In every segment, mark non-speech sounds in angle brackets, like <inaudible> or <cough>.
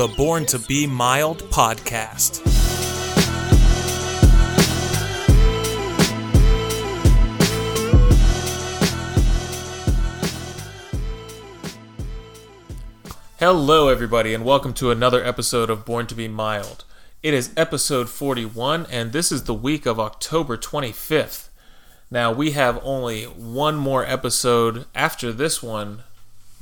the Born to Be Mild podcast. Hello, everybody, and welcome to another episode of Born to Be Mild. It is episode 41, and this is the week of October 25th. Now, we have only one more episode after this one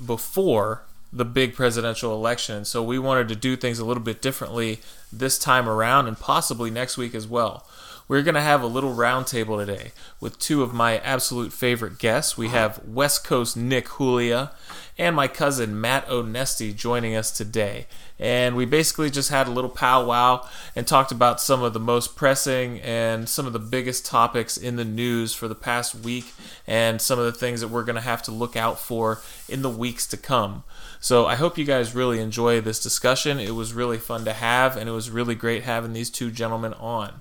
before the big presidential election, so we wanted to do things a little bit differently this time around and possibly next week as well. We're going to have a little roundtable today with two of my absolute favorite guests. We have West Coast Nick Julia and my cousin Matt Onesti joining us today. And we basically just had a little powwow and talked about some of the most pressing and some of the biggest topics in the news for the past week and some of the things that we're going to have to look out for in the weeks to come. So I hope you guys really enjoy this discussion. It was really fun to have, and it was really great having these two gentlemen on.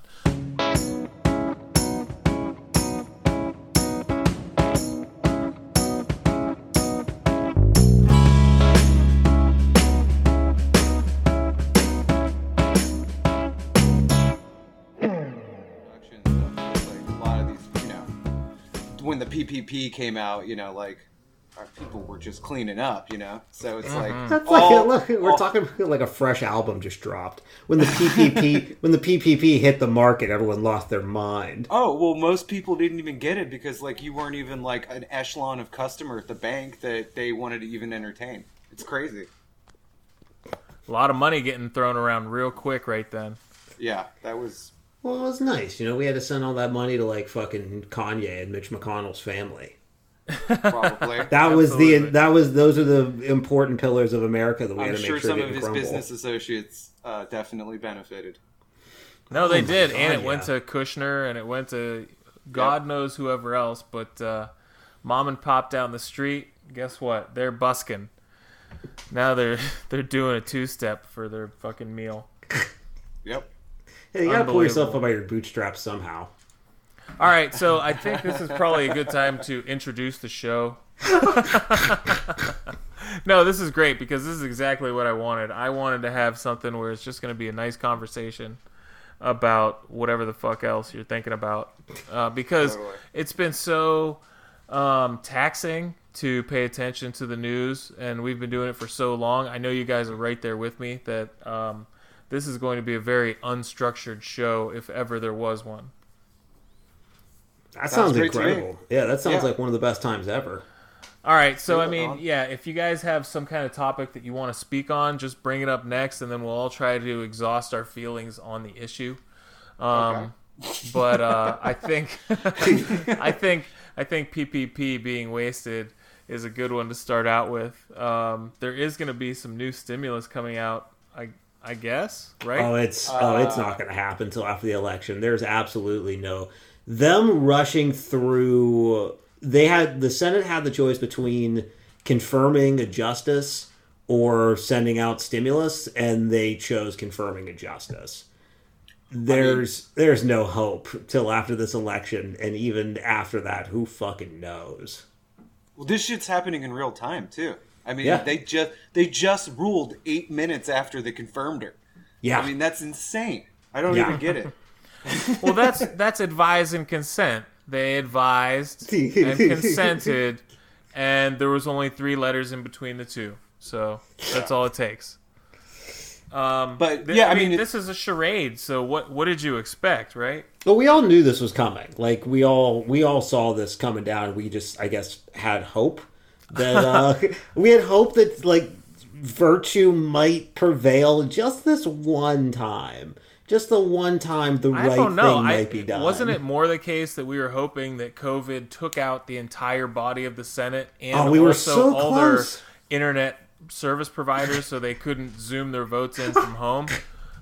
when the PPP came out, you know, like our people were just cleaning up, you know. So it's like mm-hmm. That's like all- look, we're all- talking like a fresh album just dropped. When the PPP <laughs> when the PPP hit the market, everyone lost their mind. Oh well, most people didn't even get it because like you weren't even like an echelon of customer at the bank that they wanted to even entertain. It's crazy. A lot of money getting thrown around real quick right then. Yeah, that was Well, it was nice, you know. We had to send all that money to like fucking Kanye and Mitch McConnell's family. Probably. <laughs> That was Absolutely. the that was those are the important pillars of America that we I'm had to make sure sure, some of his crumble. business associates uh, definitely benefited. No, they Oh did, God, and it went to Kushner, and it went to God knows whoever else. But uh, mom and pop down the street, guess what? They're busking. Now they're <laughs> they're doing a two step for their fucking meal. Yep. Hey, you gotta pull yourself up by your bootstraps somehow. All right, so I think this is probably a good time to introduce the show. <laughs> no, this is great because this is exactly what I wanted. I wanted to have something where it's just going to be a nice conversation about whatever the fuck else you're thinking about, uh, because Totally. it's been so um, taxing to pay attention to the news, and we've been doing it for so long. I know you guys are right there with me that um, this is going to be a very unstructured show if ever there was one. That Sounds sounds, great to me. incredible. Yeah, that sounds Yeah. like one of the best times ever. All right, so I mean, yeah, if you guys have some kind of topic that you want to speak on, just bring it up next, and then we'll all try to exhaust our feelings on the issue. Um, <laughs> But uh, I think, <laughs> I think, I think PPP being wasted is a good one to start out with. Um, there is going to be some new stimulus coming out, I, I guess, right? Oh, it's oh, it's not going to happen until after the election. There's absolutely no them rushing through. They had the Senate had the choice between confirming a justice or sending out stimulus, and they chose confirming a justice. There's there's no hope till after this election, and even after that, who fucking knows? Well, this shit's happening in real time too. I mean, Yeah. they just they just ruled eight minutes after they confirmed her. Yeah, I mean, that's insane. I don't Yeah. even get it. <laughs> <laughs> Well, that's that's advise and consent. They advised <laughs> and consented, and there was only three letters in between the two. So that's all it takes. Um, But, th- yeah, I mean, this is a charade. So what what did you expect, right? Well, we all knew this was coming. Like we all we all saw this coming down. We just I guess had hope that uh, <laughs> we had hope that like virtue might prevail just this one time. Just the one time the I right don't know. thing I, might be done. wasn't it more the case that we were hoping that COVID took out the entire body of the Senate and Oh, we were also so all close. their internet service providers so they couldn't zoom their votes in from <laughs> home?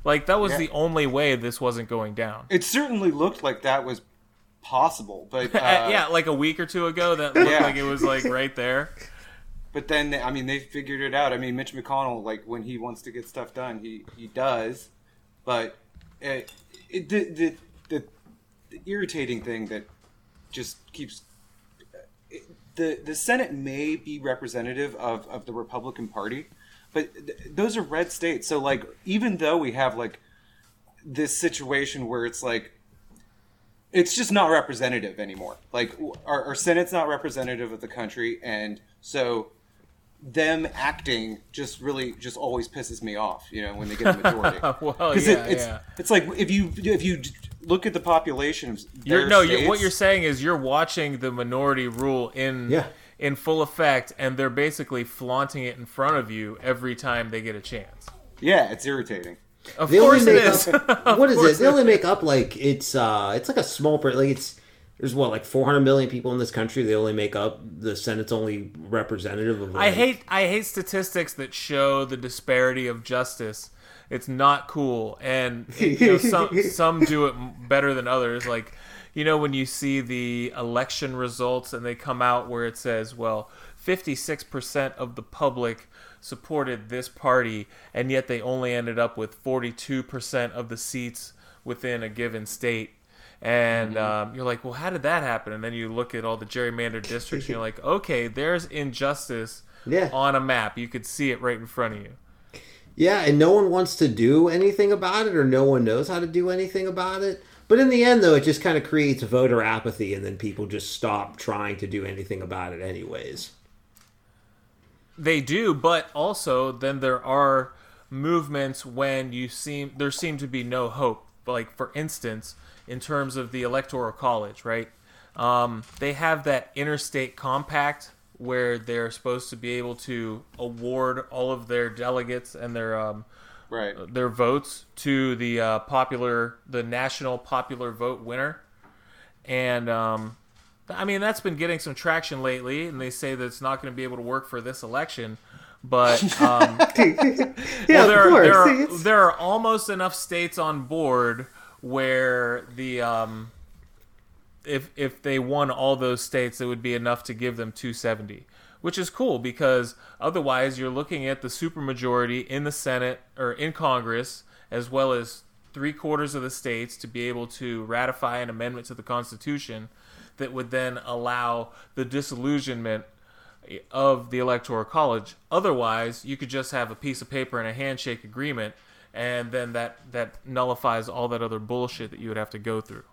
Like that was Yeah. the only way this wasn't going down. It certainly looked like that was possible, but uh, <laughs> Uh, yeah, like a week or two ago, that looked Yeah. like it was like right there. But then, I mean, they figured it out. I mean, Mitch McConnell, like when he wants to get stuff done, he he does. But Uh, it, it, the, the the the irritating thing that just keeps uh, it, the the Senate may be representative of of the Republican Party, but th- those are red states. So like, even though we have like this situation where it's like it's just not representative anymore. Like our, our Senate's not representative of the country, and so them acting just really just always pisses me off. You know, when they get the majority. <laughs> well, yeah, it, it's yeah. it's like if you if you look at the population of You're, their no, you're, what you're saying is you're watching the minority rule in Yeah. in full effect, and they're basically flaunting it in front of you every time they get a chance. yeah, it's irritating. Of They course only it make is. up. <laughs> What is it? They only make up like it's uh it's like a small part like it's there's what like 400 million people in this country. They only make up the Senate's only representative of. I hate I hate statistics that show the disparity of justice. It's not cool, and you know, <laughs> some some do it better than others. Like you know when you see the election results and they come out where it says, well, fifty six percent of the public supported this party, and yet they only ended up with forty two percent of the seats within a given state. And um, you're like, well, how did that happen? And then you look at all the gerrymandered districts, and you're <laughs> like, okay, there's injustice Yeah. on a map. You could see it right in front of you. Yeah, and no one wants to do anything about it, or no one knows how to do anything about it. But in the end, though, it just kind of creates voter apathy, and then people just stop trying to do anything about it, anyways. They do, but also then there are movements when you seem there seem to be no hope. Like for instance, in terms of the electoral college, right? Um, they have that interstate compact where they're supposed to be able to award all of their delegates and their um, Right. their votes to the uh, popular, the national popular vote winner, and um, I mean that's been getting some traction lately. And they say that it's not going to be able to work for this election, but <laughs> um, Yeah, well, there, of are, there, are, there are almost enough states on board where the um, if if they won all those states, it would be enough to give them 270, which is cool because otherwise you're looking at the supermajority in the Senate or in Congress, as well as three quarters of the states to be able to ratify an amendment to the Constitution that would then allow the disillusionment of the electoral college. Otherwise you could just have a piece of paper and a handshake agreement and then that that nullifies all that other bullshit that you would have to go through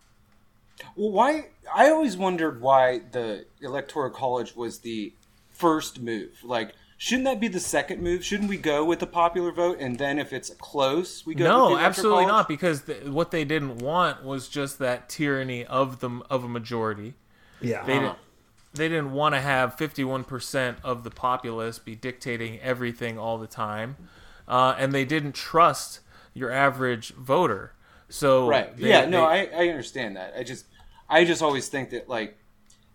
Well, why? I always wondered why the electoral college was the first move. Like, shouldn't that be the second move? Shouldn't we go with the popular vote and then if it's close, we go? with the no absolutely college? not because th- what they didn't want was just that tyranny of the of a majority yeah. they didn't uh-huh. they didn't want to have 51% of the populace be dictating everything all the time uh, and they didn't trust your average voter so Right. they- yeah. No, they- I, I understand that. I just I just always think that like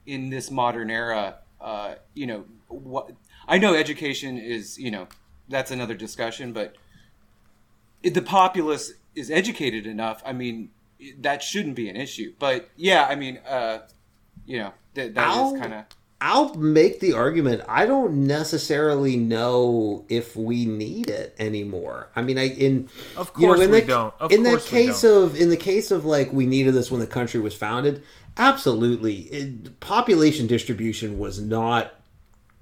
in this modern era, uh, you know, what I know education is, you know, that's another discussion, but if the populace is educated enough, I mean, that shouldn't be an issue. But yeah, I mean, uh, you know, that, that Ow. is kind of I'll make the argument. I don't necessarily know if we need it anymore. I mean, I in Of you know, course in we don't. Of in that case don't. of in the case of like we needed this when the country was founded. Absolutely, it, population distribution was not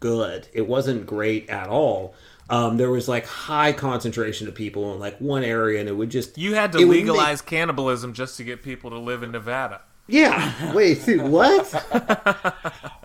good. It wasn't great at all. Um, there was like high concentration of people in like one area, and it would just You had to would make- legalize cannibalism just to get people to live in Nevada. yeah. Wait, <laughs> what? <laughs>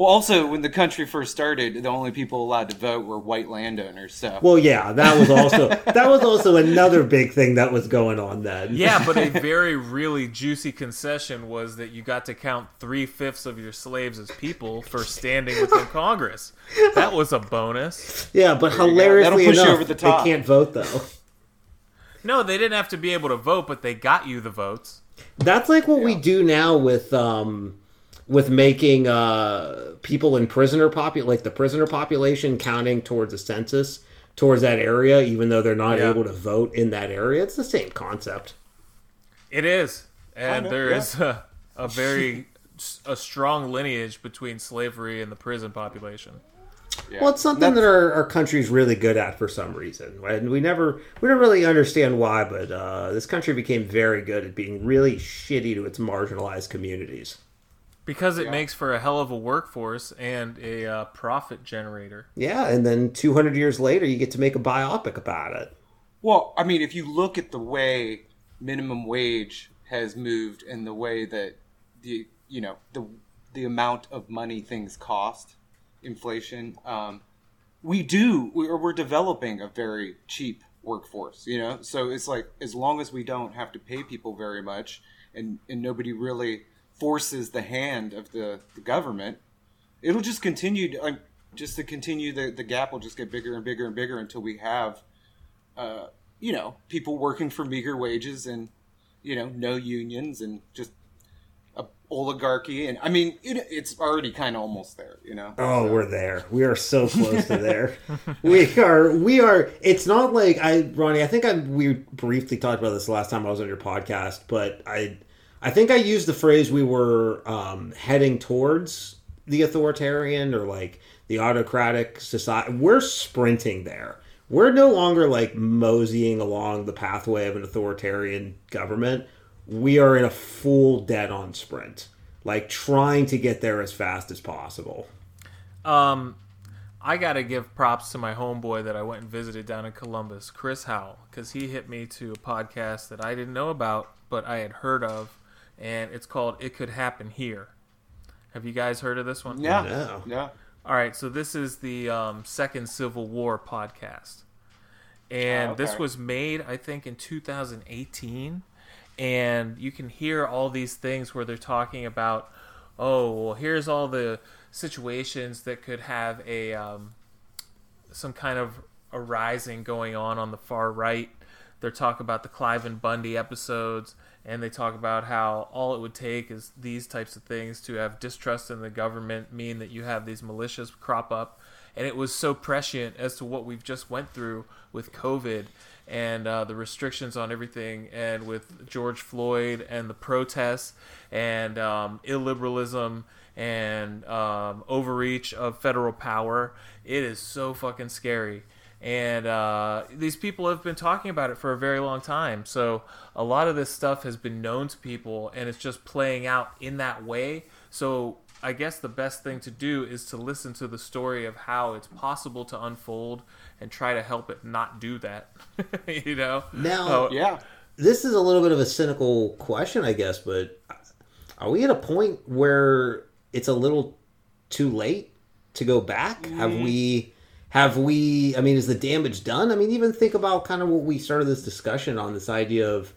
well. Also, when the country first started, the only people allowed to vote were white landowners. So Well, yeah, that was also that was also another big thing that was going on then. Yeah, but a very really juicy concession was that you got to count three fifths of your slaves as people for standing within <laughs> Congress. That was a bonus. Yeah, but you go. hilariously push enough, over the top. they can't vote though. No, they didn't have to be able to vote, but they got you the votes. That's like what we do now with um with making uh people in prisoner popu like the prisoner population counting towards the census towards that area even though they're not Yeah. able to vote in that area. It's the same concept. It is, and Kinda, there yeah. is a, a <laughs> very a strong lineage between slavery and the prison population. yeah. Well, it's something that our, our country's really good at for some reason, and we never we don't really understand why. But uh, this country became very good at being really shitty to its marginalized communities. Because it Yeah. makes for a hell of a workforce and a uh, profit generator. Yeah, and then 200 years later, you get to make a biopic about it. Well, I mean, if you look at the way minimum wage has moved and the way that the you know the the amount of money things cost, inflation, um, we do we're, we're developing a very cheap workforce. You know, so it's like as long as we don't have to pay people very much, and and nobody really forces the hand of the, the government, it'll just continue. To, um, just to continue, the the gap will just get bigger and bigger and bigger until we have uh, you know, people working for meager wages and, you know, no unions and just a oligarchy. And I mean, it, it's already kind of almost there, you know? Oh, we're there. We are so close to there. <laughs> We are. We are. It's not like I, Ronnie. I think I we briefly talked about this last time I was on your podcast, but I, I think I used the phrase we were um, heading towards the authoritarian or like the autocratic society. We're sprinting there. We're no longer like moseying along the pathway of an authoritarian government. We are in a full dead on sprint, like trying to get there as fast as possible. Um, I gotta give props to my homeboy that I went and visited down in Columbus, Chris Howell, because he hit me to a podcast that I didn't know about, but I had heard of, and it's called "It Could Happen Here." Have you guys heard of this one? Yeah. No. Yeah. All right, so this is the um, second Civil War podcast, and Oh, this was made, I think, in 2018. And you can hear all these things where they're talking about, oh, well, here's all the situations that could have a um, some kind of arising going on on the far right. They're talking about the Cliven Bundy episodes, and they talk about how all it would take is these types of things to have distrust in the government, mean that you have these militias crop up, and it was so prescient as to what we've just went through with COVID and uh, the restrictions on everything, and with George Floyd and the protests and um, illiberalism and um, overreach of federal power. It is so fucking scary. And uh, these people have been talking about it for a very long time. So a lot of this stuff has been known to people, and it's just playing out in that way. So I guess the best thing to do is to listen to the story of how it's possible to unfold and try to help it not do that. <laughs> you know? Now- Yeah. this is a little bit of a cynical question, I guess, but are we at a point where it's a little too late to go back? Have we have we I mean, is the damage done? I mean, even think about kind of what we started this discussion on this idea of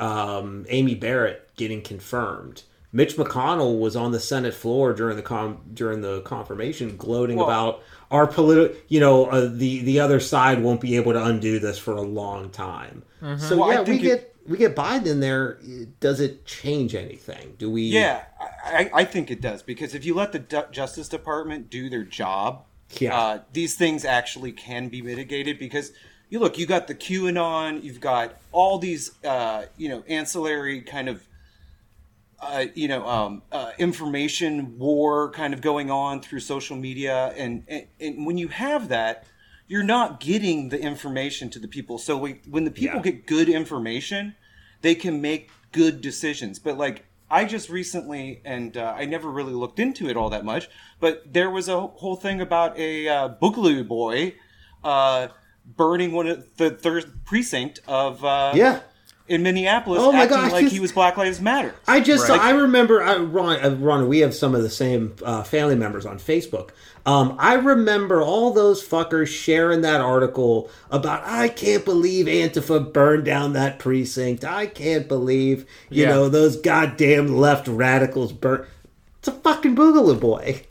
um, Amy Barrett getting confirmed. Mitch McConnell was on the Senate floor during the com- during the confirmation, gloating Well- about our political. You know, uh, the the other side won't be able to undo this for a long time. So Well, I yeah, we think it- get we get Biden there. Does it change anything? Do we? Yeah. I, I- I think it does because if you let the Du- Justice Department do their job, Yeah. uh, these things actually can be mitigated because you look, you got the QAnon, you've got all these, uh, you know, ancillary kind of, uh, you know, um, uh, information war kind of going on through social media, and, and and when you have that, you're not getting the information to the people. So we, when the people Yeah. get good information, they can make good decisions. But like I just recently, and uh, I never really looked into it all that much, but there was a whole thing about a uh, Boogaloo boy uh, burning one of the third precinct of uh, Yeah. In Minneapolis, Oh my acting gosh, like just- he was Black Lives Matter. I just Right. I remember I, Ron uh, Ron we have some of the same uh, family members on Facebook. Um, I remember all those fuckers sharing that article about I can't believe Antifa burned down that precinct. I can't believe you Yeah. know those goddamn left radicals burnt. It's a fucking boogaloo boy.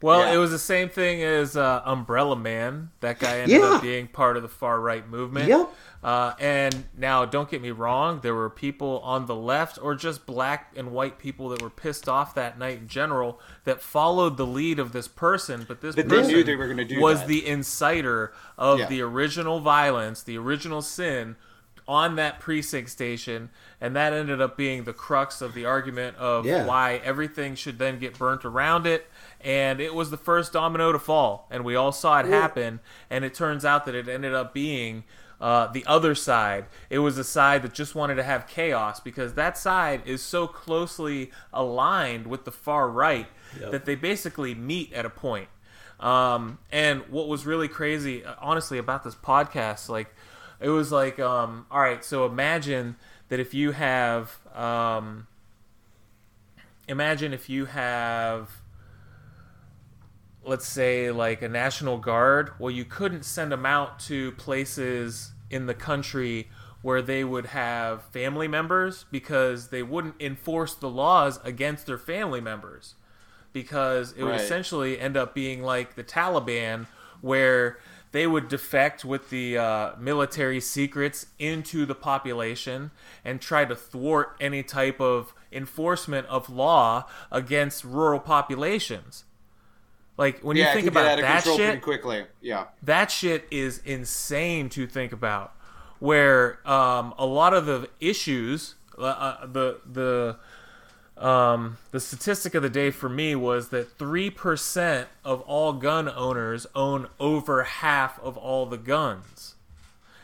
Well, Yeah. it was the same thing as uh, Umbrella Man. That guy ended Yeah. up being part of the far right movement. Yep. Uh, and now, don't get me wrong, there were people on the left or just black and white people that were pissed off that night in general that followed the lead of this person. But this they person knew they were gonna do was that. the inciter of Yeah. the original violence, the original sin on that precinct station, and that ended up being the crux of the argument of Yeah. why everything should then get burnt around it. And it was the first domino to fall, and we all saw it happen. And it turns out that it ended up being uh, the other side. It was a side that just wanted to have chaos because that side is so closely aligned with the far right Yep. that they basically meet at a point. Um, and what was really crazy, uh, honestly, about this podcast, like, it was like, um, all right, so imagine that if you have, um, imagine if you have, let's say, like a National Guard, well, you couldn't send them out to places in the country where they would have family members because they wouldn't enforce the laws against their family members because it would Right. essentially end up being like the Taliban, where they would defect with the uh, military secrets into the population and try to thwart any type of enforcement of law against rural populations. Like when yeah, you think about that shit, quickly. Yeah. that shit is insane to think about. Where um, a lot of the issues, uh, uh, the the um, the statistic of the day for me was that three percent of all gun owners own over half of all the guns.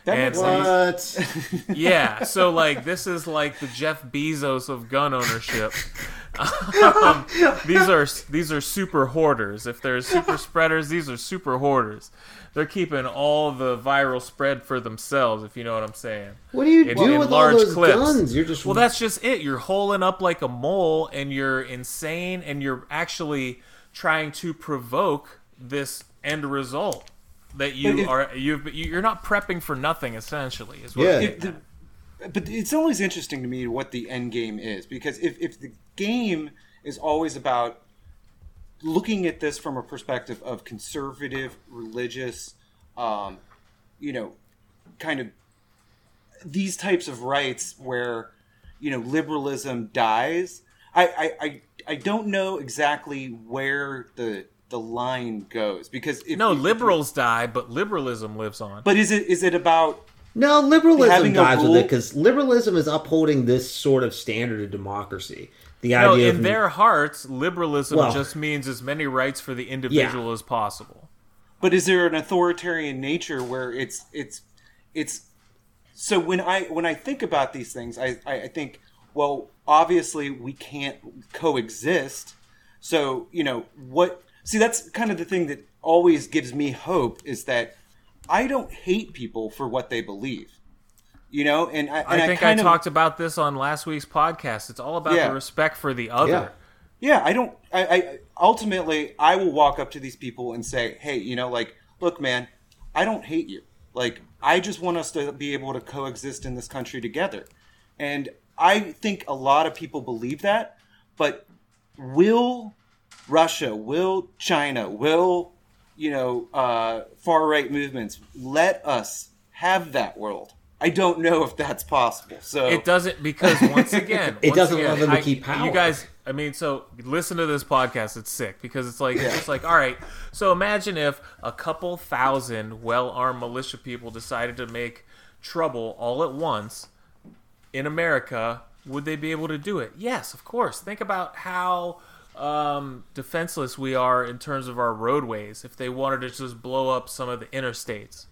That And makes sense. What? <laughs> Yeah, so like this is like the Jeff Bezos of gun ownership. <laughs> um, these are these are super hoarders. If there's super spreaders, these are super hoarders. They're keeping all the viral spread for themselves, if you know what I'm saying. What do you In- do in with all those clips. guns? You're just Well, that's just it. You're holing up like a mole, and you're insane, and you're actually trying to provoke this end result that you if- are. You've you're not prepping for nothing. Essentially, is what Yeah. I'm If getting the- but it's always interesting to me what the end game is because if, if the game is always about looking at this from a perspective of conservative religious um, you know kind of these types of rights where you know liberalism dies i i i, I don't know exactly where the the line goes because if, No, if- liberals die, but liberalism lives on. but is it is it about No, liberalism dies with it because liberalism is upholding this sort of standard of democracy. The no, idea in of their hearts, liberalism Well- just means as many rights for the individual as possible. but is there an authoritarian nature where it's it's it's so when i when i think about these things i i, I think well obviously we can't coexist so you know what see that's kind of the thing that always gives me hope is that i don't hate people for what they believe you know and i, and I think I, kind of, talked about this on last week's podcast. It's all about Yeah. the respect for the other. Yeah. Yeah, I don't. I, I ultimately I will walk up to these people and say, "Hey, you know, like, look, man, I don't hate you. Like, I just want us to be able to coexist in this country together." And I think a lot of people believe that, but will Russia, will China, will you know uh, far right movements let us have that world? I don't know if that's possible. So It doesn't because once <laughs> again, It once doesn't again, allow them to I- keep power. You guys, I mean, so listen to this podcast. It's sick because it's like it's just like all right. So imagine if a couple thousand well-armed militia people decided to make trouble all at once in America. Would they be able to do it? Yes, of course. Think about how um, defenseless we are in terms of our roadways. If they wanted to just blow up some of the interstates,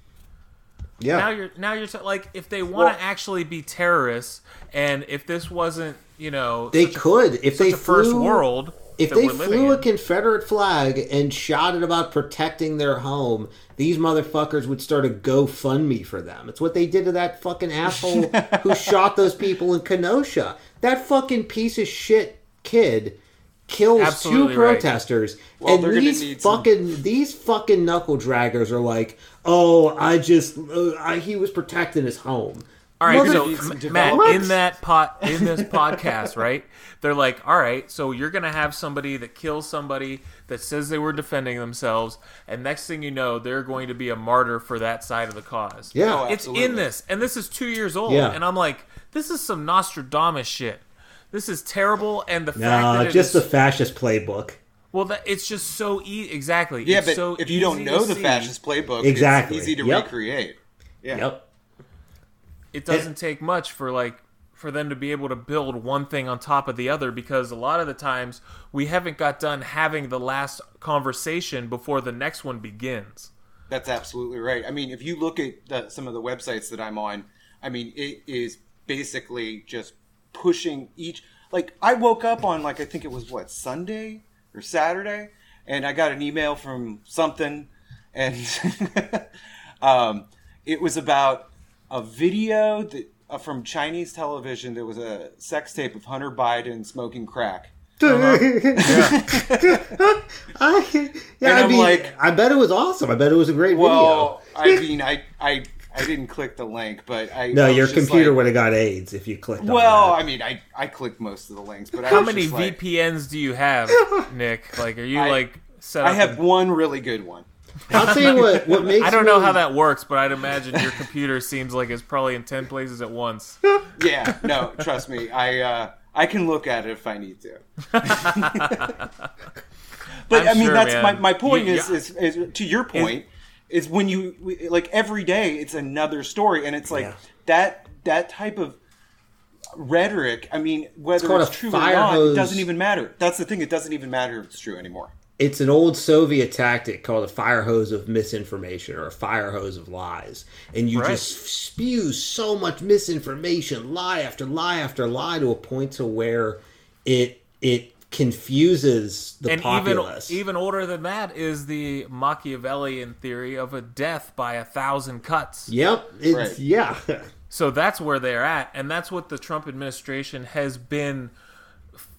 yeah. now you're now you're t- like if they want to Well- actually be terrorists and if this wasn't you know they such a, could if they first flew, world If they flew a. Confederate flag and shouted about protecting their home, these motherfuckers would start a GoFundMe for them. It's what they did to that fucking asshole <laughs> who shot those people in Kenosha. That fucking piece of shit kid kills Absolutely two right. protesters, Well, and they're these need some- fucking these fucking knuckle draggers are like, "Oh, I just uh, I, he was protecting his home." all right so Mother- M- Matt in that pot in this podcast right they're like all right so you're gonna have somebody that kills somebody that says they were defending themselves and next thing you know they're going to be a martyr for that side of the cause Yeah. Oh, it's in this and this is two years old Yeah. and i'm like this is some nostradamus shit this is terrible and the fact Nah, that just is- the fascist playbook. Well, that, it's just so easy. Exactly. Yeah, it's but so if you don't know the see, fascist playbook, Exactly. it's easy to Yep. recreate. Yeah. Yep. it doesn't take much for like for them to be able to build one thing on top of the other because a lot of the times we haven't got done having the last conversation before the next one begins. That's absolutely right. I mean, if you look at the, some of the websites that I'm on, I mean, it is basically just pushing each. Like, I woke up on like I think it was what Sunday or Saturday, and I got an email from something, and <laughs> um, it was about a video that uh, from Chinese television. There was a sex tape of Hunter Biden smoking crack. <laughs> <laughs> I, yeah, I mean, like- I bet it was awesome. I bet it was a great Well, I mean, I, I, I didn't click the link, but I. No, I your computer like- would have got AIDS if you clicked. Well, on I mean, I, I clicked most of the links, but I How was many just like, VPNs do you have, <laughs> Nick? Like, are you I- like set up? I have in- one really good one. I'll tell you what. <laughs> What makes I don't know how that works, but I'd imagine your computer seems like it's probably in ten places at once. <laughs> Yeah, no, trust me, I uh, I can look at it if I need to. but I'm i mean, sure, that's man. my, my point You- is, is is to your point is when you like every day it's another story, and it's like Yeah. that that type of rhetoric. I mean, whether called it's, true or not, hose. it doesn't even matter. That's the thing; it doesn't even matter if it's true anymore. It's an old Soviet tactic called a fire hose of misinformation or a fire hose of lies. And you Right. just spew so much misinformation, lie after lie after lie to a point to where it it confuses the and populace. even even older than that is the Machiavellian theory of a death by a thousand cuts. yep, it's Right. yeah. <laughs> So that's where they're at, and that's what the Trump administration has been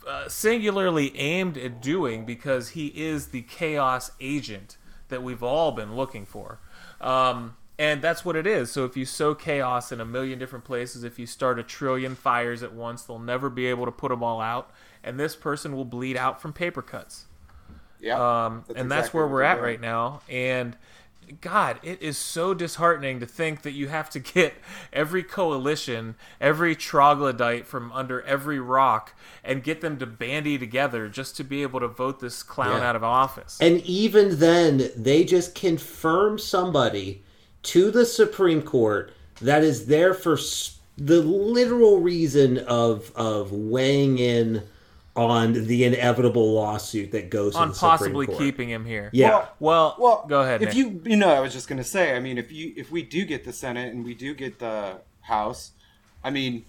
uh, singularly aimed at doing because he is the chaos agent that we've all been looking for. Um, and that's what it is. So if you sow chaos in a million different places, if you start a trillion fires at once, they'll never be able to put them all out, and this person will bleed out from paper cuts. Yeah, Um, and that's where we're at right now. And God, it is so disheartening to think that you have to <laughs> get every coalition, every troglodyte from under every rock, and get them to bandy together just to be able to vote this clown Yeah. out of office. And even then, they just confirm somebody to the Supreme Court that is there for s- the literal reason of of weighing in on the inevitable lawsuit that goes to on the Supreme possibly Court. keeping him here. Yeah. Well, Well, Well, go ahead. If Nick. you, you know, I was just gonna say. I mean, if you, if we do get the Senate and we do get the House, I mean,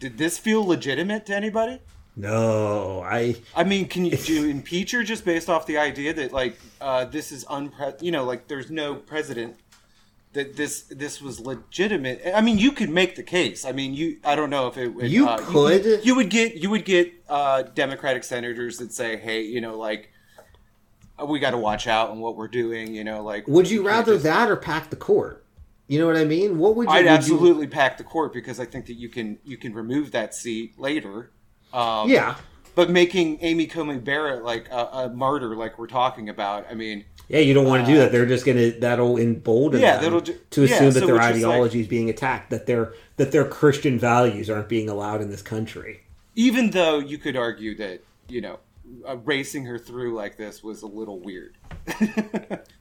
did this feel legitimate to anybody? No, I I mean, can you, <laughs> do you impeach her just based off the idea that like uh, this is unpre, you know, like there's no president that this this was legitimate. I mean, you could make the case. I mean, you I don't know if it would, You uh, could. you, would get you would get uh, Democratic senators that say, hey, you know, like we got to watch out on what we're doing. You know, like would you rather just- that or pack the court? You know what I mean? What would you? I'd would you- absolutely pack the court because I think that you can you can remove that seat later. Um, yeah, But making Amy Coney Barrett like a, a martyr, like we're talking about, I mean, yeah. You don't want to do that. They're just gonna that'll embolden Yeah, them that'll ju- to yeah, assume that so their which is like- ideology is being attacked. That their that their Christian values aren't being allowed in this country. even though you could argue that you know uh, racing her through like this was a little weird, <laughs>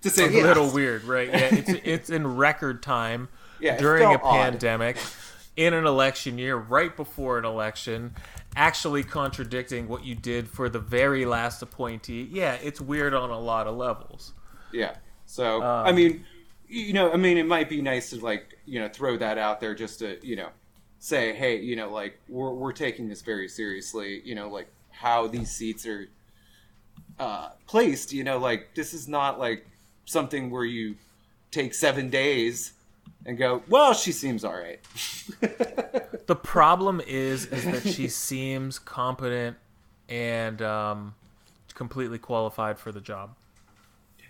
to say the a little weird, right? Yeah, it's it's in record time Yeah, during a felt odd. pandemic, in an election year, right before an election, actually contradicting what you did for the very last appointee. Yeah, it's weird on a lot of levels. Yeah. So Um, I mean, you know, I mean, it might be nice to like you know throw that out there just to you know say, hey, you know, like we're we're taking this very seriously. You know, like how these seats are uh, placed. You know, like this is not like something where you take seven days and go, well, she seems all right. <laughs> The problem is is that she seems competent and um, completely qualified for the job.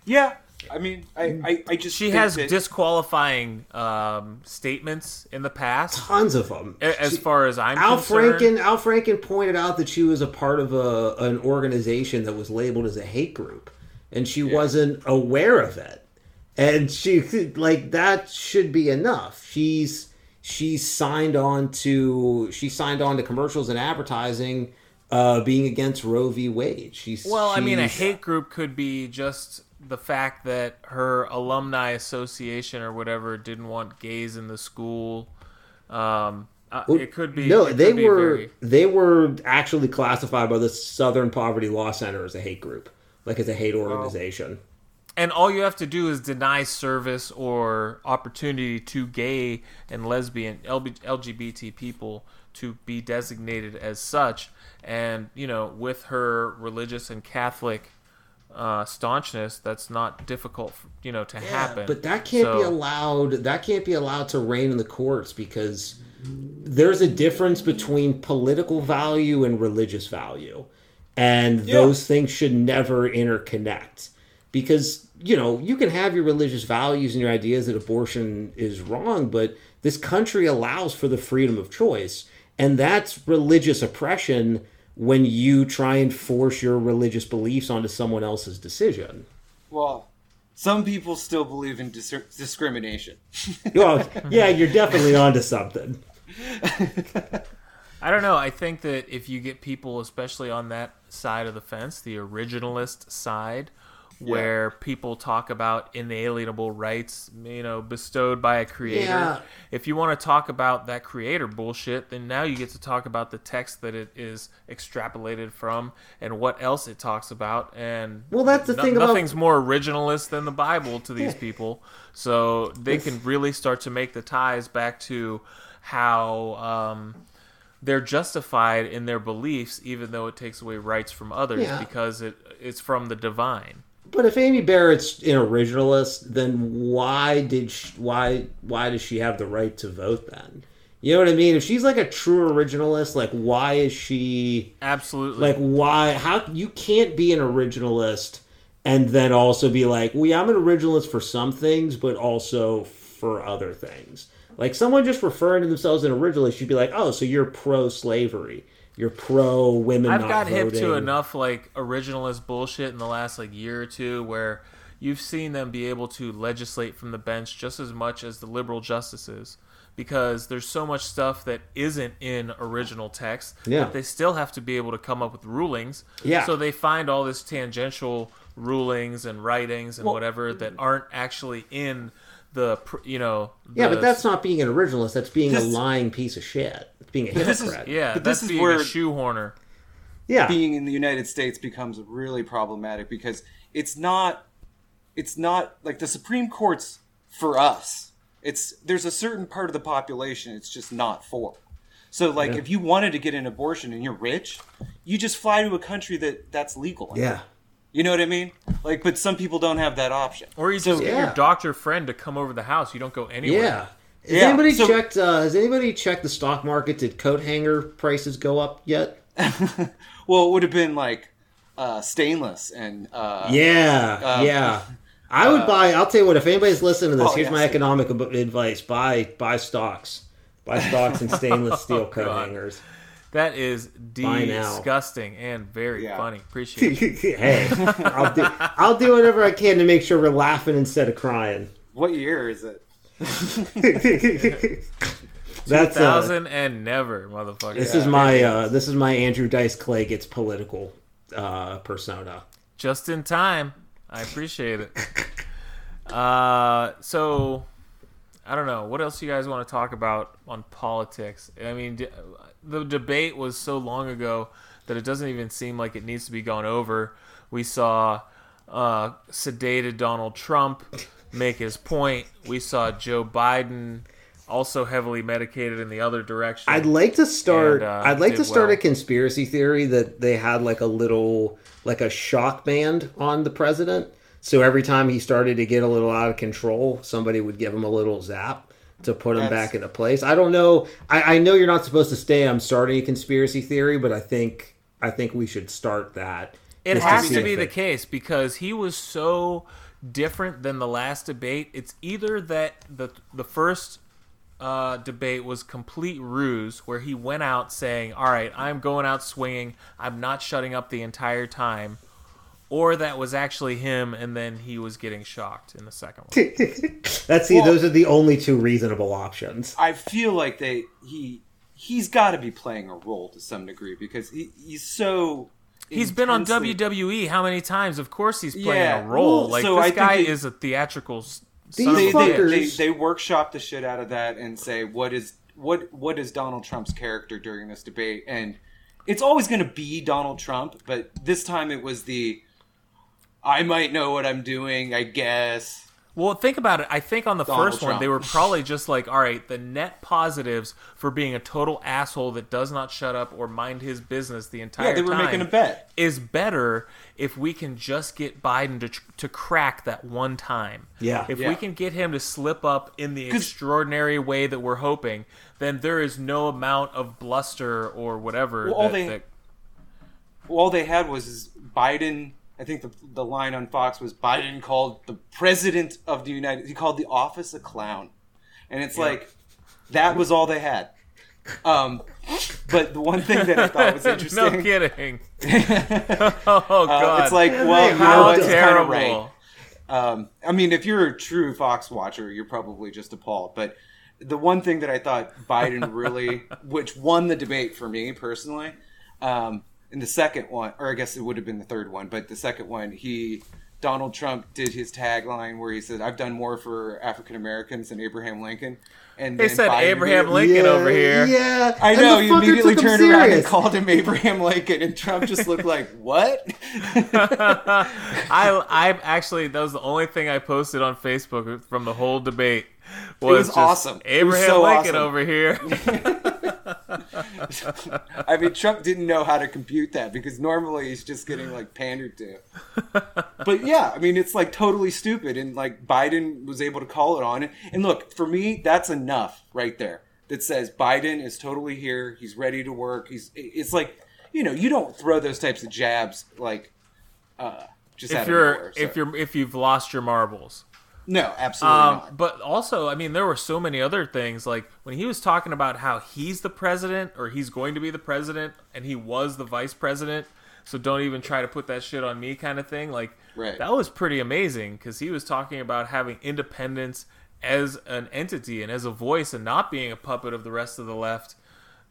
Yeah. I mean, I I, I just She has that- disqualifying um, statements in the past, Tons of them. a- as far as I'm Al concerned. Franken, Al Franken pointed out that she was a part of a an organization that was labeled as a hate group, and she wasn't aware of it. And she like that should be enough. She's she's signed on to she signed on to commercials and advertising, uh, being against Roe v. Wade. She's Well, I mean, a hate group could be just the fact that her alumni association or whatever didn't want gays in the school. Um, uh, it could be. No, it they be were very- they were actually classified by the Southern Poverty Law Center as a hate group, like as a hate organization. And all you have to do is deny service or opportunity to gay and lesbian LGBT people to be designated as such. And you know, with her religious and Catholic uh, staunchness, that's not difficult, you know, to happen. But that can't be allowed. That can't be allowed to reign in the courts because there's a difference between political value and religious value, and those things should never interconnect. Because you know you can have your religious values and your ideas that abortion is wrong, but this country allows for the freedom of choice, and that's religious oppression when you try and force your religious beliefs onto someone else's decision. Well, some people still believe in dis- discrimination. <laughs> Well, yeah, you're definitely onto something. I don't know. I think that if you get people, especially on that side of the fence, the originalist side, where people talk about inalienable rights, you know, bestowed by a creator. Yeah. If you want to talk about that creator bullshit, then now you get to talk about the text that it is extrapolated from and what else it talks about. And Well, that's the no- thing about- nothing's more originalist than the Bible to these <laughs> people. So they can really start to make the ties back to how um, they're justified in their beliefs, even though it takes away rights from others Yeah. because it it's from the divine. But if Amy Barrett's an originalist, then why did she, why why does she have the right to vote then? You know what I mean? If she's like a true originalist, like why is she Absolutely. like why how you can't be an originalist and then also be like, "Well, yeah, I'm an originalist for some things, but also for other things." Like someone just referring to themselves as an originalist, you'd be like, "Oh, so you're pro-slavery." You're pro women. I've not got hip to enough like originalist bullshit in the last like year or two where you've seen them be able to legislate from the bench just as much as the liberal justices because there's so much stuff that isn't in original text Yeah. that they still have to be able to come up with rulings. Yeah. So they find all this tangential rulings and writings and whatever that aren't actually in the you know Yeah, but that's not being an originalist. That's being a lying piece of shit. It's being a this is- hypocrite. yeah But that's this is being where- a shoehorner. yeah. being in the United States becomes really problematic because it's not it's not like the Supreme Court's for us. It's there's a certain part of the population it's just not for. So like if you wanted to get an abortion and you're rich, you just fly to a country that that's legal. yeah. You know what I mean? Like but some people don't have that option. Or you So- just get Yeah. your doctor friend to come over the house. You don't go anywhere. Yeah. Has Yeah, anybody so- checked? Uh, has anybody checked the stock market? Did coat hanger prices go up yet? <laughs> Well, it would have been like uh, stainless and uh, Yeah, yeah. I would buy. I'll tell you what. If anybody's listening to this, oh, here's yes. my economic advice: buy buy stocks, buy stocks and <laughs> stainless steel coat Oh, God. hangers. That is disgusting and very Yeah. funny. Appreciate <laughs> it. hey, I'll do. I'll do whatever I can to make sure we're laughing instead of crying. what year is it? <laughs> That's uh, Thousand and never, motherfucker. This is my uh, this is my Andrew Dice Clay gets political uh, persona. just in time. I appreciate it. <laughs> Uh, so I don't know what else you guys want to talk about on politics. I mean, d- the debate was so long ago that it doesn't even seem like it needs to be gone over. We saw uh, sedated Donald Trump make his point. We saw Joe Biden also heavily medicated in the other direction. I'd like to start. And, uh, I'd like to start well. a conspiracy theory that they had like a little like a shock band on the president. So every time he started to get a little out of control, somebody would give him a little zap to put him back into place. I don't know. I, I know you're not supposed to stay. I'm starting a conspiracy theory, but I think I think we should start that. It has see to be the it- case because he was so different than the last debate. It's either that the the first uh, debate was complete ruse, where he went out saying, "All right, I'm going out swinging. I'm not shutting up the entire time," or that was actually him, and then he was getting shocked in the second one. <laughs> That's see, Well- those are the only two reasonable options. I feel like they he he's got to be playing a role to some degree because he, he's so. He's been on WWE how many times? Of course, he's playing Yeah, a role. well, like so this I guy they- is a theatrical. These son of They, bitch. they, they, Fuckers. they workshop the shit out of that and say what is what what is Donald Trump's character during this debate and it's always going to be Donald Trump but this time it was the I might know what I'm doing. I guess. Well, think about it. I think on the Donald first one, they were probably just like, all right, the net positives for being a total asshole that does not shut up or mind his business the entire time. Yeah, they were making a bet. is better if we can just get Biden to, to crack that one time. Yeah. If Yeah. we can get him to slip up in the extraordinary way that we're hoping, then there is no amount of bluster or whatever Well, all they- that all they had was Biden. I think the the line on Fox was Biden called the president of the United. He called the office a clown, and it's like that was all they had. Um, but the one thing that I thought was <laughs> interesting. no kidding. <laughs> oh god, Uh, it's like, well, you know? It's kind of terrible. right. Um, I mean, if you're a true Fox watcher, you're probably just appalled. But the one thing that I thought Biden really, <laughs> which won the debate for me personally, um, in the second one, or I guess it would have been the third one, but the second one, he Donald Trump did his tagline where he said, "I've done more for African Americans than Abraham Lincoln." And They then said Biden Abraham immediately- Lincoln over here. Yeah, I And know. the He immediately took him turned around and called him Abraham Lincoln, and Trump just looked like, "What?" <laughs> I I actually that was the only thing I posted on Facebook from the whole debate. Was, was just awesome. It was Abraham so Lincoln awesome. over here. <laughs> <laughs> I mean, Trump didn't know how to compute that because normally he's just getting like pandered to. But yeah, I mean, it's like totally stupid, and like Biden was able to call it on it. And look, for me, that's enough right there. That says Biden is totally here. He's ready to work. He's. It's like you know, you don't throw those types of jabs like uh, just if you're nowhere. so- if you're if you've lost your marbles. No, absolutely Um, not. but also, I mean, there were so many other things. Like when he was talking about how he's the president or he's going to be the president and he was the vice president. So don't even try to put that shit on me, kind of thing. Like Right. that was pretty amazing because he was talking about having independence as an entity and as a voice and not being a puppet of the rest of the left.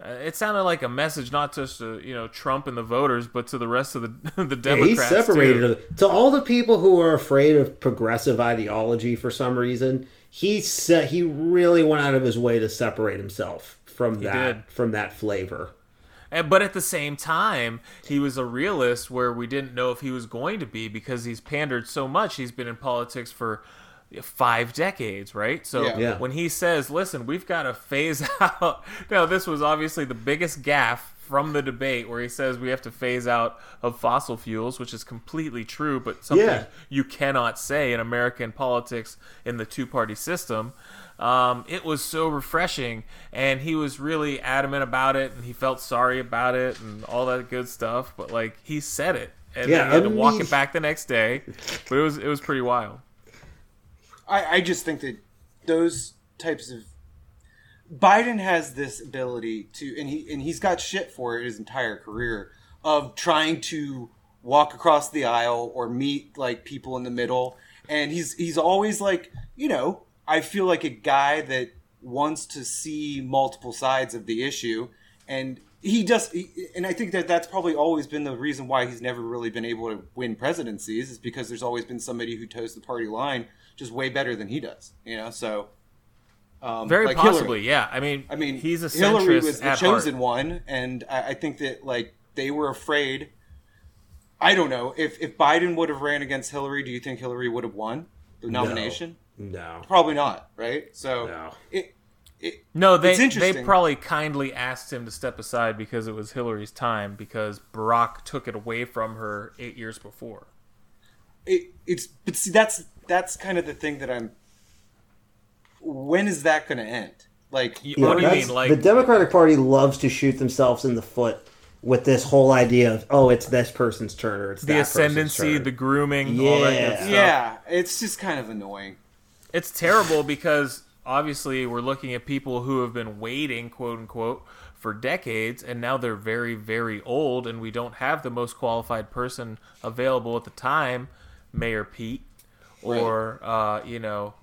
Uh, it sounded like a message not just to you know Trump and the voters, but to the rest of the <laughs> the Yeah, Democrats. he separated too. to all the people who are afraid of progressive ideology for some reason. He said he really went out of his way to separate himself from that did. from that flavor. And, but at the same time, he was a realist where we didn't know if he was going to be because he's pandered so much. He's been in politics for five decades, right? So Yeah. Yeah. when he says, "Listen, we've got to phase <laughs> out," now this was obviously the biggest gaffe from the debate where he says we have to phase out of fossil fuels, which is completely true, but something Yeah. you cannot say in American politics in the two-party system. Um, it was so refreshing, and he was really adamant about it, and he felt sorry about it, and all that good stuff. But like he said it, and Yeah, then he had to walk mean- it back the next day. But it was it was pretty wild. I, I just think that those types of Biden has this ability to, and he and he's got shit for it his entire career of trying to walk across the aisle or meet like people in the middle, and he's he's always like you know I feel like a guy that wants to see multiple sides of the issue, and he just and I think that that's probably always been the reason why he's never really been able to win presidencies is because there's always been somebody who toes the party line just way better than he does, you know. So um, Very like Hillary. possibly, yeah. I mean, I mean, he's a Hillary was the chosen heart. one, and I, I think that like they were afraid. I don't know if if Biden would have ran against Hillary. Do you think Hillary would have won the nomination? No. Probably not, right? So No. it it No, they It's they probably kindly asked him to step aside because it was Hillary's time because Barack took it away from her eight years before. it, it's but see that's that's kind of the thing that I'm. When is that going to end? Like, You- Yeah, what do you mean? Like the Democratic Party loves to shoot themselves in the foot with this whole idea of oh, it's this person's turn or it's the that person's ascendancy, turn. the grooming, all that good Yeah. stuff. yeah, it's just kind of annoying. It's terrible because obviously we're looking at people who have been waiting, quote unquote, for decades, and now they're very, very old, and we don't have the most qualified person available at the time, Mayor Pete, or uh, you know,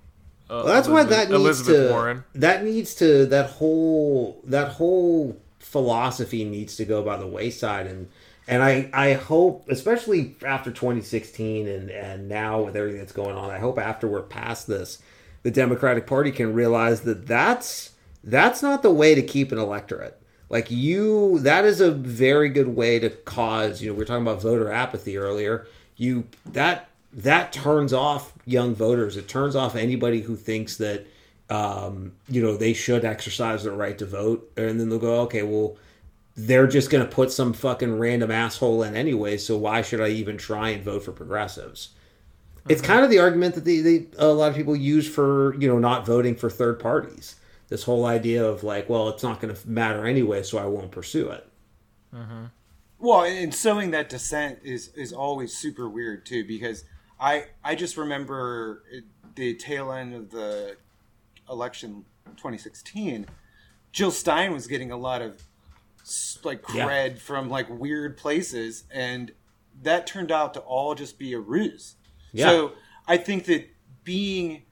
uh, Well, that's why that needs Elizabeth to Warren. that needs to that whole that whole philosophy needs to go by the wayside. And and I I hope especially after 2016 and and now with everything that's going on I hope after we're past this the Democratic Party can realize that that's that's not the way to keep an electorate. Like you that is a very good way to cause you know we are talking about voter apathy earlier. You that that turns off young voters. It turns off anybody who thinks that um, you know they should exercise their right to vote, and then they'll go, okay, well, they're just going to put some fucking random asshole in anyway. So why should I even try and vote for progressives? It's kind of the argument that they, they a lot of people use for you know not voting for third parties. This whole idea of like, well, it's not going to matter anyway, so I won't pursue it. Well, and sowing that dissent is is always super weird too because I I just remember the tail end of the election 2016. Jill Stein was getting a lot of like Yeah. cred from like weird places, and that turned out to all just be a ruse. Yeah. So I think that being,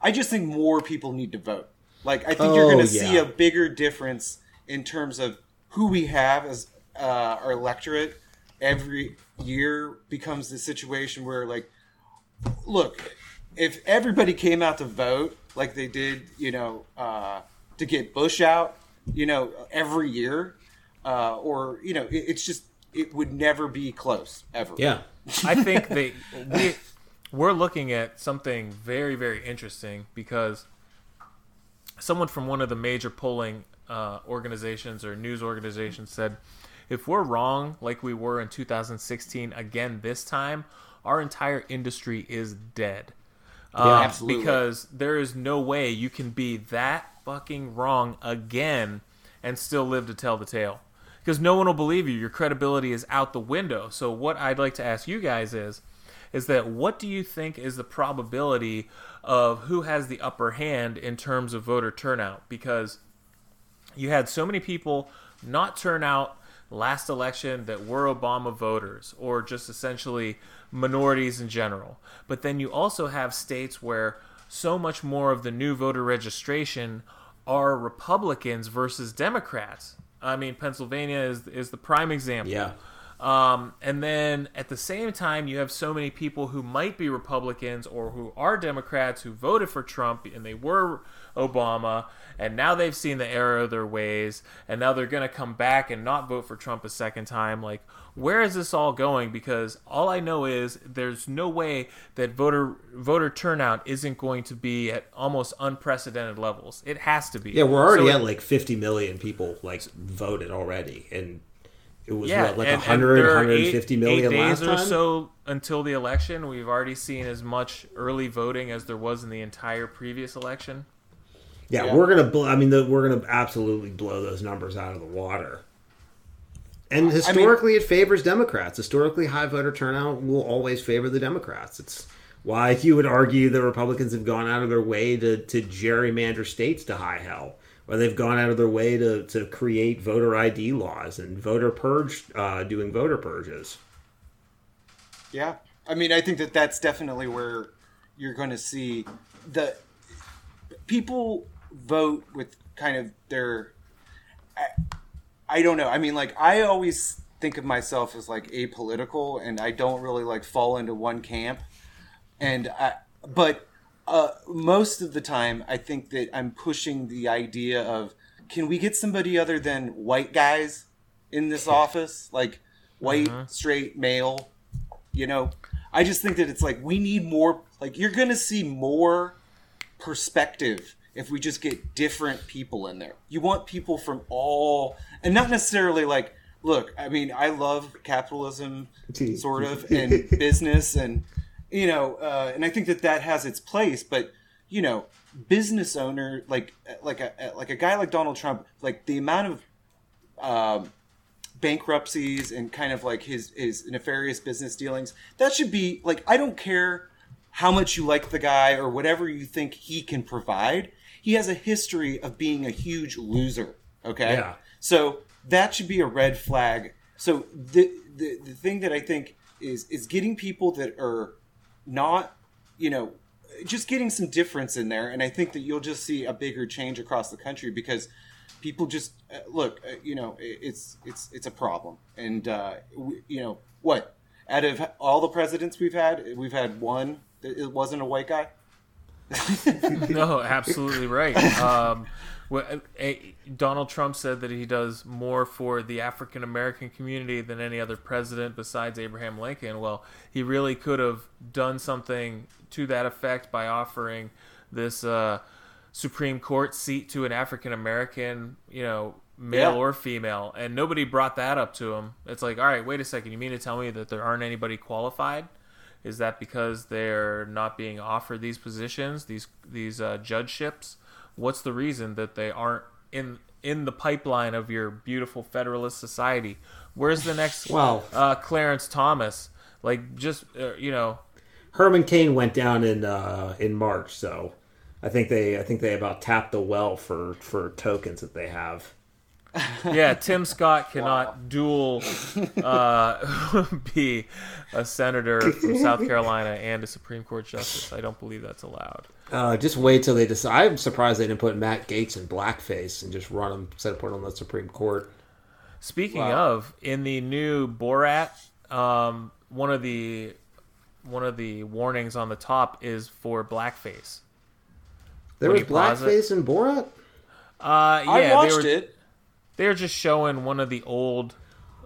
I just think more people need to vote. Like I think you're Oh, going to see a bigger difference in terms of who we have as uh, our electorate every year becomes the situation where like look if everybody came out to vote like they did you know uh, to get bush out you know every year uh, or you know it, it's just it would never be close ever. Yeah, I think they <laughs> we we're looking at something very very interesting because someone from one of the major polling uh, organizations or news organizations said if we're wrong like we were in 2016 again this time our entire industry is dead. Um, absolutely. because there is no way you can be that fucking wrong again and still live to tell the tale. Because no one will believe you. Your credibility is out the window. So what i'd like to ask you guys is is that what do you think is the probability of who has the upper hand in terms of voter turnout? Because you had so many people not turn out last election that were Obama voters or just essentially minorities in general. But then you also have states where so much more of the new voter registration are Republicans versus Democrats. I mean, Pennsylvania is is the prime example. yeah, Um, and then at the same time, you have so many people who might be Republicans or who are Democrats who voted for Trump and they were Obama, and now they've seen the error of their ways, and now they're going to come back and not vote for Trump a second time. Like, where is this all going? Because all I know is there's no way that voter voter turnout isn't going to be at almost unprecedented levels. It has to be. yeah. We're already So it- at like 50 million people like voted already, and it was yeah, what, like and, 100, and there 150 eight, million eight last days or time. so until the election. We've already seen as much early voting as there was in the entire previous election. Yeah, Yeah. we're gonna. Bl- I mean, the, we're gonna absolutely blow those numbers out of the water. And historically, it favors Democrats. Historically, high voter turnout will always favor the Democrats. It's why you would argue the Republicans have gone out of their way to, to gerrymander states to high hell, or they've gone out of their way to, to create voter ID laws and voter purge, uh, doing voter purges. Yeah, I mean, I think that that's definitely where you're going to see the people vote with kind of their. I, I don't know. I mean, like I always think of myself as like apolitical, and I don't really like fall into one camp. And I, but uh, most of the time, I think that I'm pushing the idea of can we get somebody other than white guys in this office, like white straight male you know i just think that it's like we need more like you're gonna see more perspective if we just get different people in there. You want people from all and not necessarily like look i mean i love capitalism sort of <laughs> and business and you know uh, and i think that that has its place but you know business owner like like a like a guy like donald trump like the amount of um, bankruptcies and kind of like his his nefarious business dealings that should be like i don't care how much you like the guy or whatever you think he can provide he has a history of being a huge loser okay? Yeah. so that should be a red flag. So the the, the thing that i think is is getting people that are not you know just getting some difference in there and i think that you'll just see a bigger change across the country because people just uh, look uh, you know it- it's it's it's a problem. And uh we, you know what? Out of all the presidents we've had we've had one that it wasn't a white guy <laughs> no, absolutely right. Um, Well, Donald Trump said that he does more for the African American community than any other president besides Abraham Lincoln. Well, he really could have done something to that effect by offering this uh, Supreme Court seat to an African American, you know, male Yeah. or female, and nobody brought that up to him. It's like, all right, wait a second, you mean to tell me that there aren't anybody qualified? Is that because they're not being offered these positions, these these uh, judgeships? What's the reason that they aren't in in the pipeline of your beautiful Federalist society? Where's the next <sighs> Well- uh, Clarence Thomas? Like, just uh, you know, Herman Cain went down in uh, in March, so I think they I think they about tapped the well for for tokens that they have. <laughs> yeah, Tim Scott cannot dual uh, <laughs> be a senator from South Carolina and a Supreme Court justice. I don't believe that's allowed. Uh, just wait till they decide. I'm surprised they didn't put Matt Gaetz in blackface and just run him instead of putting him on the Supreme Court. Speaking Wow. of, in the new Borat, um, one of the one of the warnings on the top is for blackface. There When was he it- blackface in Borat. Uh, yeah, I watched they were, it. They were just showing one of the old.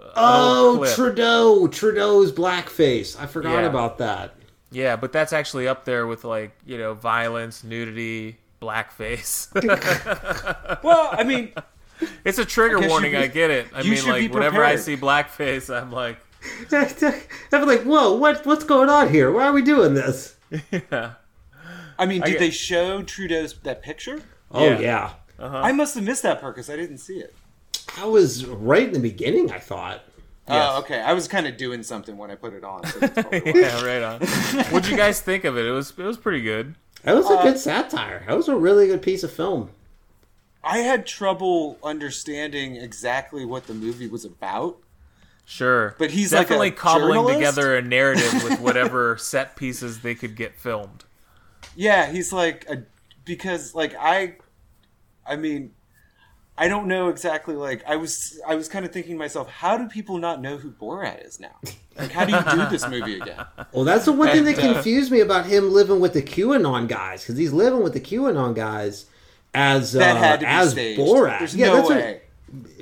uh, Oh, old clip. Trudeau! Trudeau's blackface. I forgot Yeah. about that. Yeah, but that's actually up there with like you know violence, nudity, blackface. <laughs> Well, I mean, it's a trigger I warning. be- I get it. I mean, like whenever I see blackface, I'm like, <laughs> I'm like, whoa, what what's going on here? Why are we doing this? <laughs> yeah, I mean, did get- they show Trudeau's that picture? Oh Yeah. yeah, I must have missed that part because I didn't see it. I was right in the beginning. I thought. Yes. Oh, okay. I was kind of doing something when I put it on. <laughs> So that's probably why. yeah, right on. What'd you guys think of it? It was it was pretty good. That was a Uh, good satire. That was a really good piece of film. I had trouble understanding exactly what the movie was about. Sure, But he's like definitely a cobbling journalist? together a narrative with <laughs> whatever set pieces they could get filmed. Yeah, he's like a because like I, I mean, I don't know exactly. Like I was, I was kind of thinking to myself, how do people not know who Borat is now? Like, how do you do this movie again? <laughs> Well, that's the one thing that uh, confused me about him living with the QAnon guys because he's living with the QAnon guys as uh, had to be as staged. Borat. There's yeah, no that's what- way.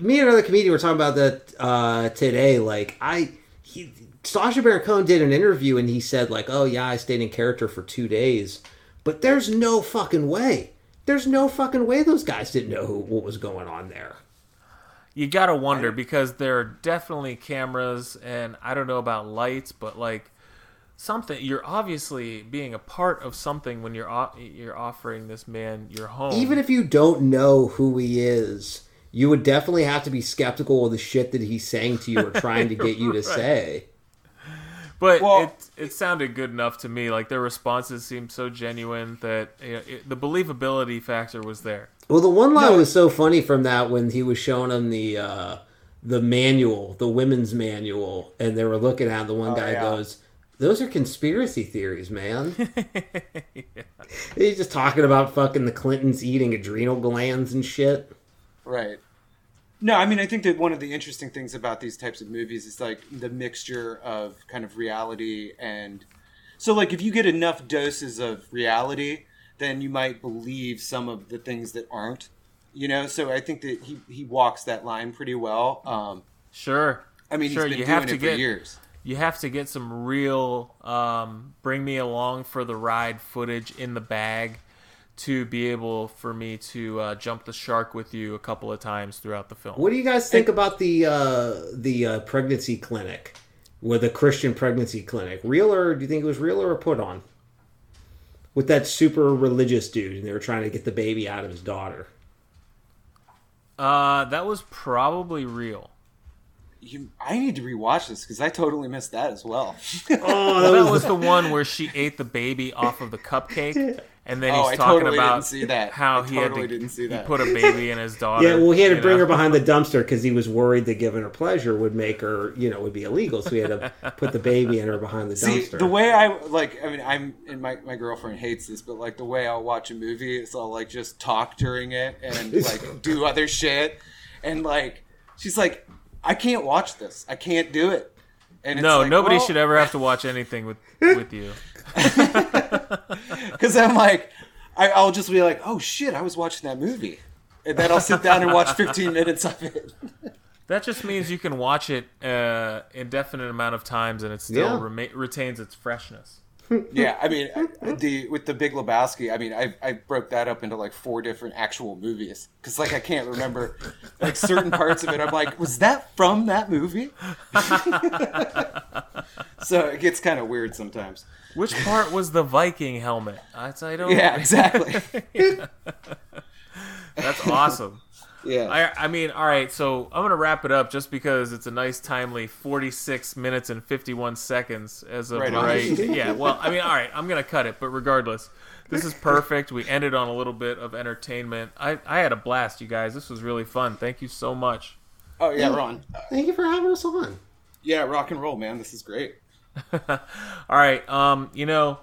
me and another comedian were talking about that uh, today. Like I, he, Sacha Baron Cohen did an interview and he said like, "Oh yeah, I stayed in character for two days," but there's no fucking way. There's no fucking way those guys didn't know who, what was going on there. You gotta wonder because there are definitely cameras, and I don't know about lights, but like something. You're obviously being a part of something when you're you're offering this man your home. Even if you don't know who he is, you would definitely have to be skeptical of the shit that he's saying to you or trying to get you to <laughs> say. But Well- it it sounded good enough to me. Like their responses seemed so genuine that you know, it, the believability factor was there. Well, the one line No. was so funny from that when he was showing him the uh, the manual, the women's manual, and they were looking at it, the one Oh, guy yeah. goes, "Those are conspiracy theories, man." <laughs> He's just talking about fucking the Clintons eating adrenal glands and shit. Right. No, I mean, I think that one of the interesting things about these types of movies is like the mixture of kind of reality and. So, like, if you get enough doses of reality, then you might believe some of the things that aren't. You know, so I think that he, he walks that line pretty well. Um, Sure. I mean, sure. he's been you doing have to get years. you have to get some real um, bring me along for the ride footage in the bag to be able for me to uh, jump the shark with you a couple of times throughout the film. What do you guys think about the uh, the uh, pregnancy clinic, with the Christian pregnancy clinic? Real or do you think it was real or a put on? With that super religious dude, and they were trying to get the baby out of his daughter. Uh, that was probably real. You, I need to rewatch this because I totally missed that as well. <laughs> Oh, That <laughs> was the one where she ate the baby off of the cupcake, and then Oh, he's I talking totally about didn't see that. how I he had to didn't see he put a baby in his daughter. Yeah, well, he had to bring know? her behind the dumpster because he was worried that giving her pleasure would make her, you know, would be illegal. So he had to put the baby in her behind the <laughs> See, dumpster. the way I like, I mean, I'm and my my girlfriend hates this, but like the way I'll watch a movie is I'll like just talk during it and like do other shit, and like she's like, I can't watch this, I can't do it, and it's No, like, nobody well, should ever have to watch anything with with you. <laughs> because I'm like, I, I'll just be like, oh shit, I was watching that movie. and then I'll sit down and watch 15 <laughs> minutes of it. That just means you can watch it uh, indefinite amount of times and it still Yeah. rema- retains its freshness. Yeah, I mean, the with the Big Lebowski, I mean, I I broke that up into like four different actual movies because like I can't remember like certain parts of it. I'm like, was that from that movie? <laughs> so it gets kind of weird sometimes. Which part was the Viking helmet? I, I don't. Yeah, exactly. <laughs> That's awesome. Yeah. I, I mean, all right. So I'm gonna wrap it up just because it's a nice, timely 46 minutes and 51 seconds as of Right right. <laughs> yeah. Well, I mean, all right. I'm gonna cut it, but regardless, this is perfect. We ended on a little bit of entertainment. I I had a blast, you guys. This was really fun. Thank you so much. Oh yeah, Ron. Thank you for having us on. Yeah, rock and roll, man. This is great. <laughs> All right. Um, you know,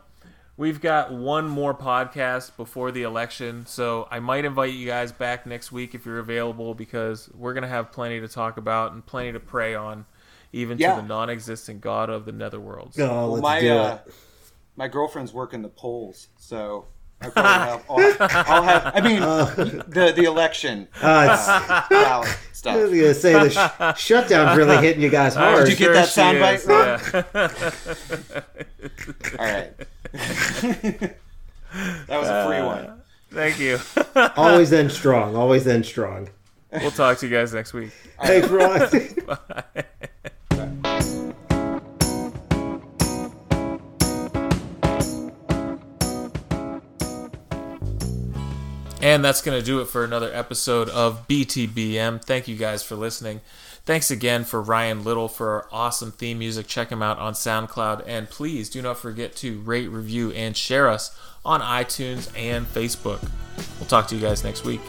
we've got one more podcast before the election, so I might invite you guys back next week if you're available because we're gonna have plenty to talk about and plenty to pray on, even Yeah. to the non-existent God of the netherworlds. Oh, let's my do uh, it. my girlfriend's working the polls, so I probably <laughs> have. I'll, I'll have. I mean, the the election <laughs> Uh, it's- ballot I was gonna say the sh- <laughs> shutdown's really hitting you guys hard. Did you get that soundbite, is, All right. That was a free one. Uh, thank you. <laughs> always then strong. Always then strong. we'll talk to you guys next week. <laughs> Thanks, Ron. <laughs> And that's going to do it for another episode of BTBM. Thank you guys for listening. Thanks again for Ryan Little for our awesome theme music. Check him out on SoundCloud. And please do not forget to rate, review, and share us on iTunes and Facebook. We'll talk to you guys next week.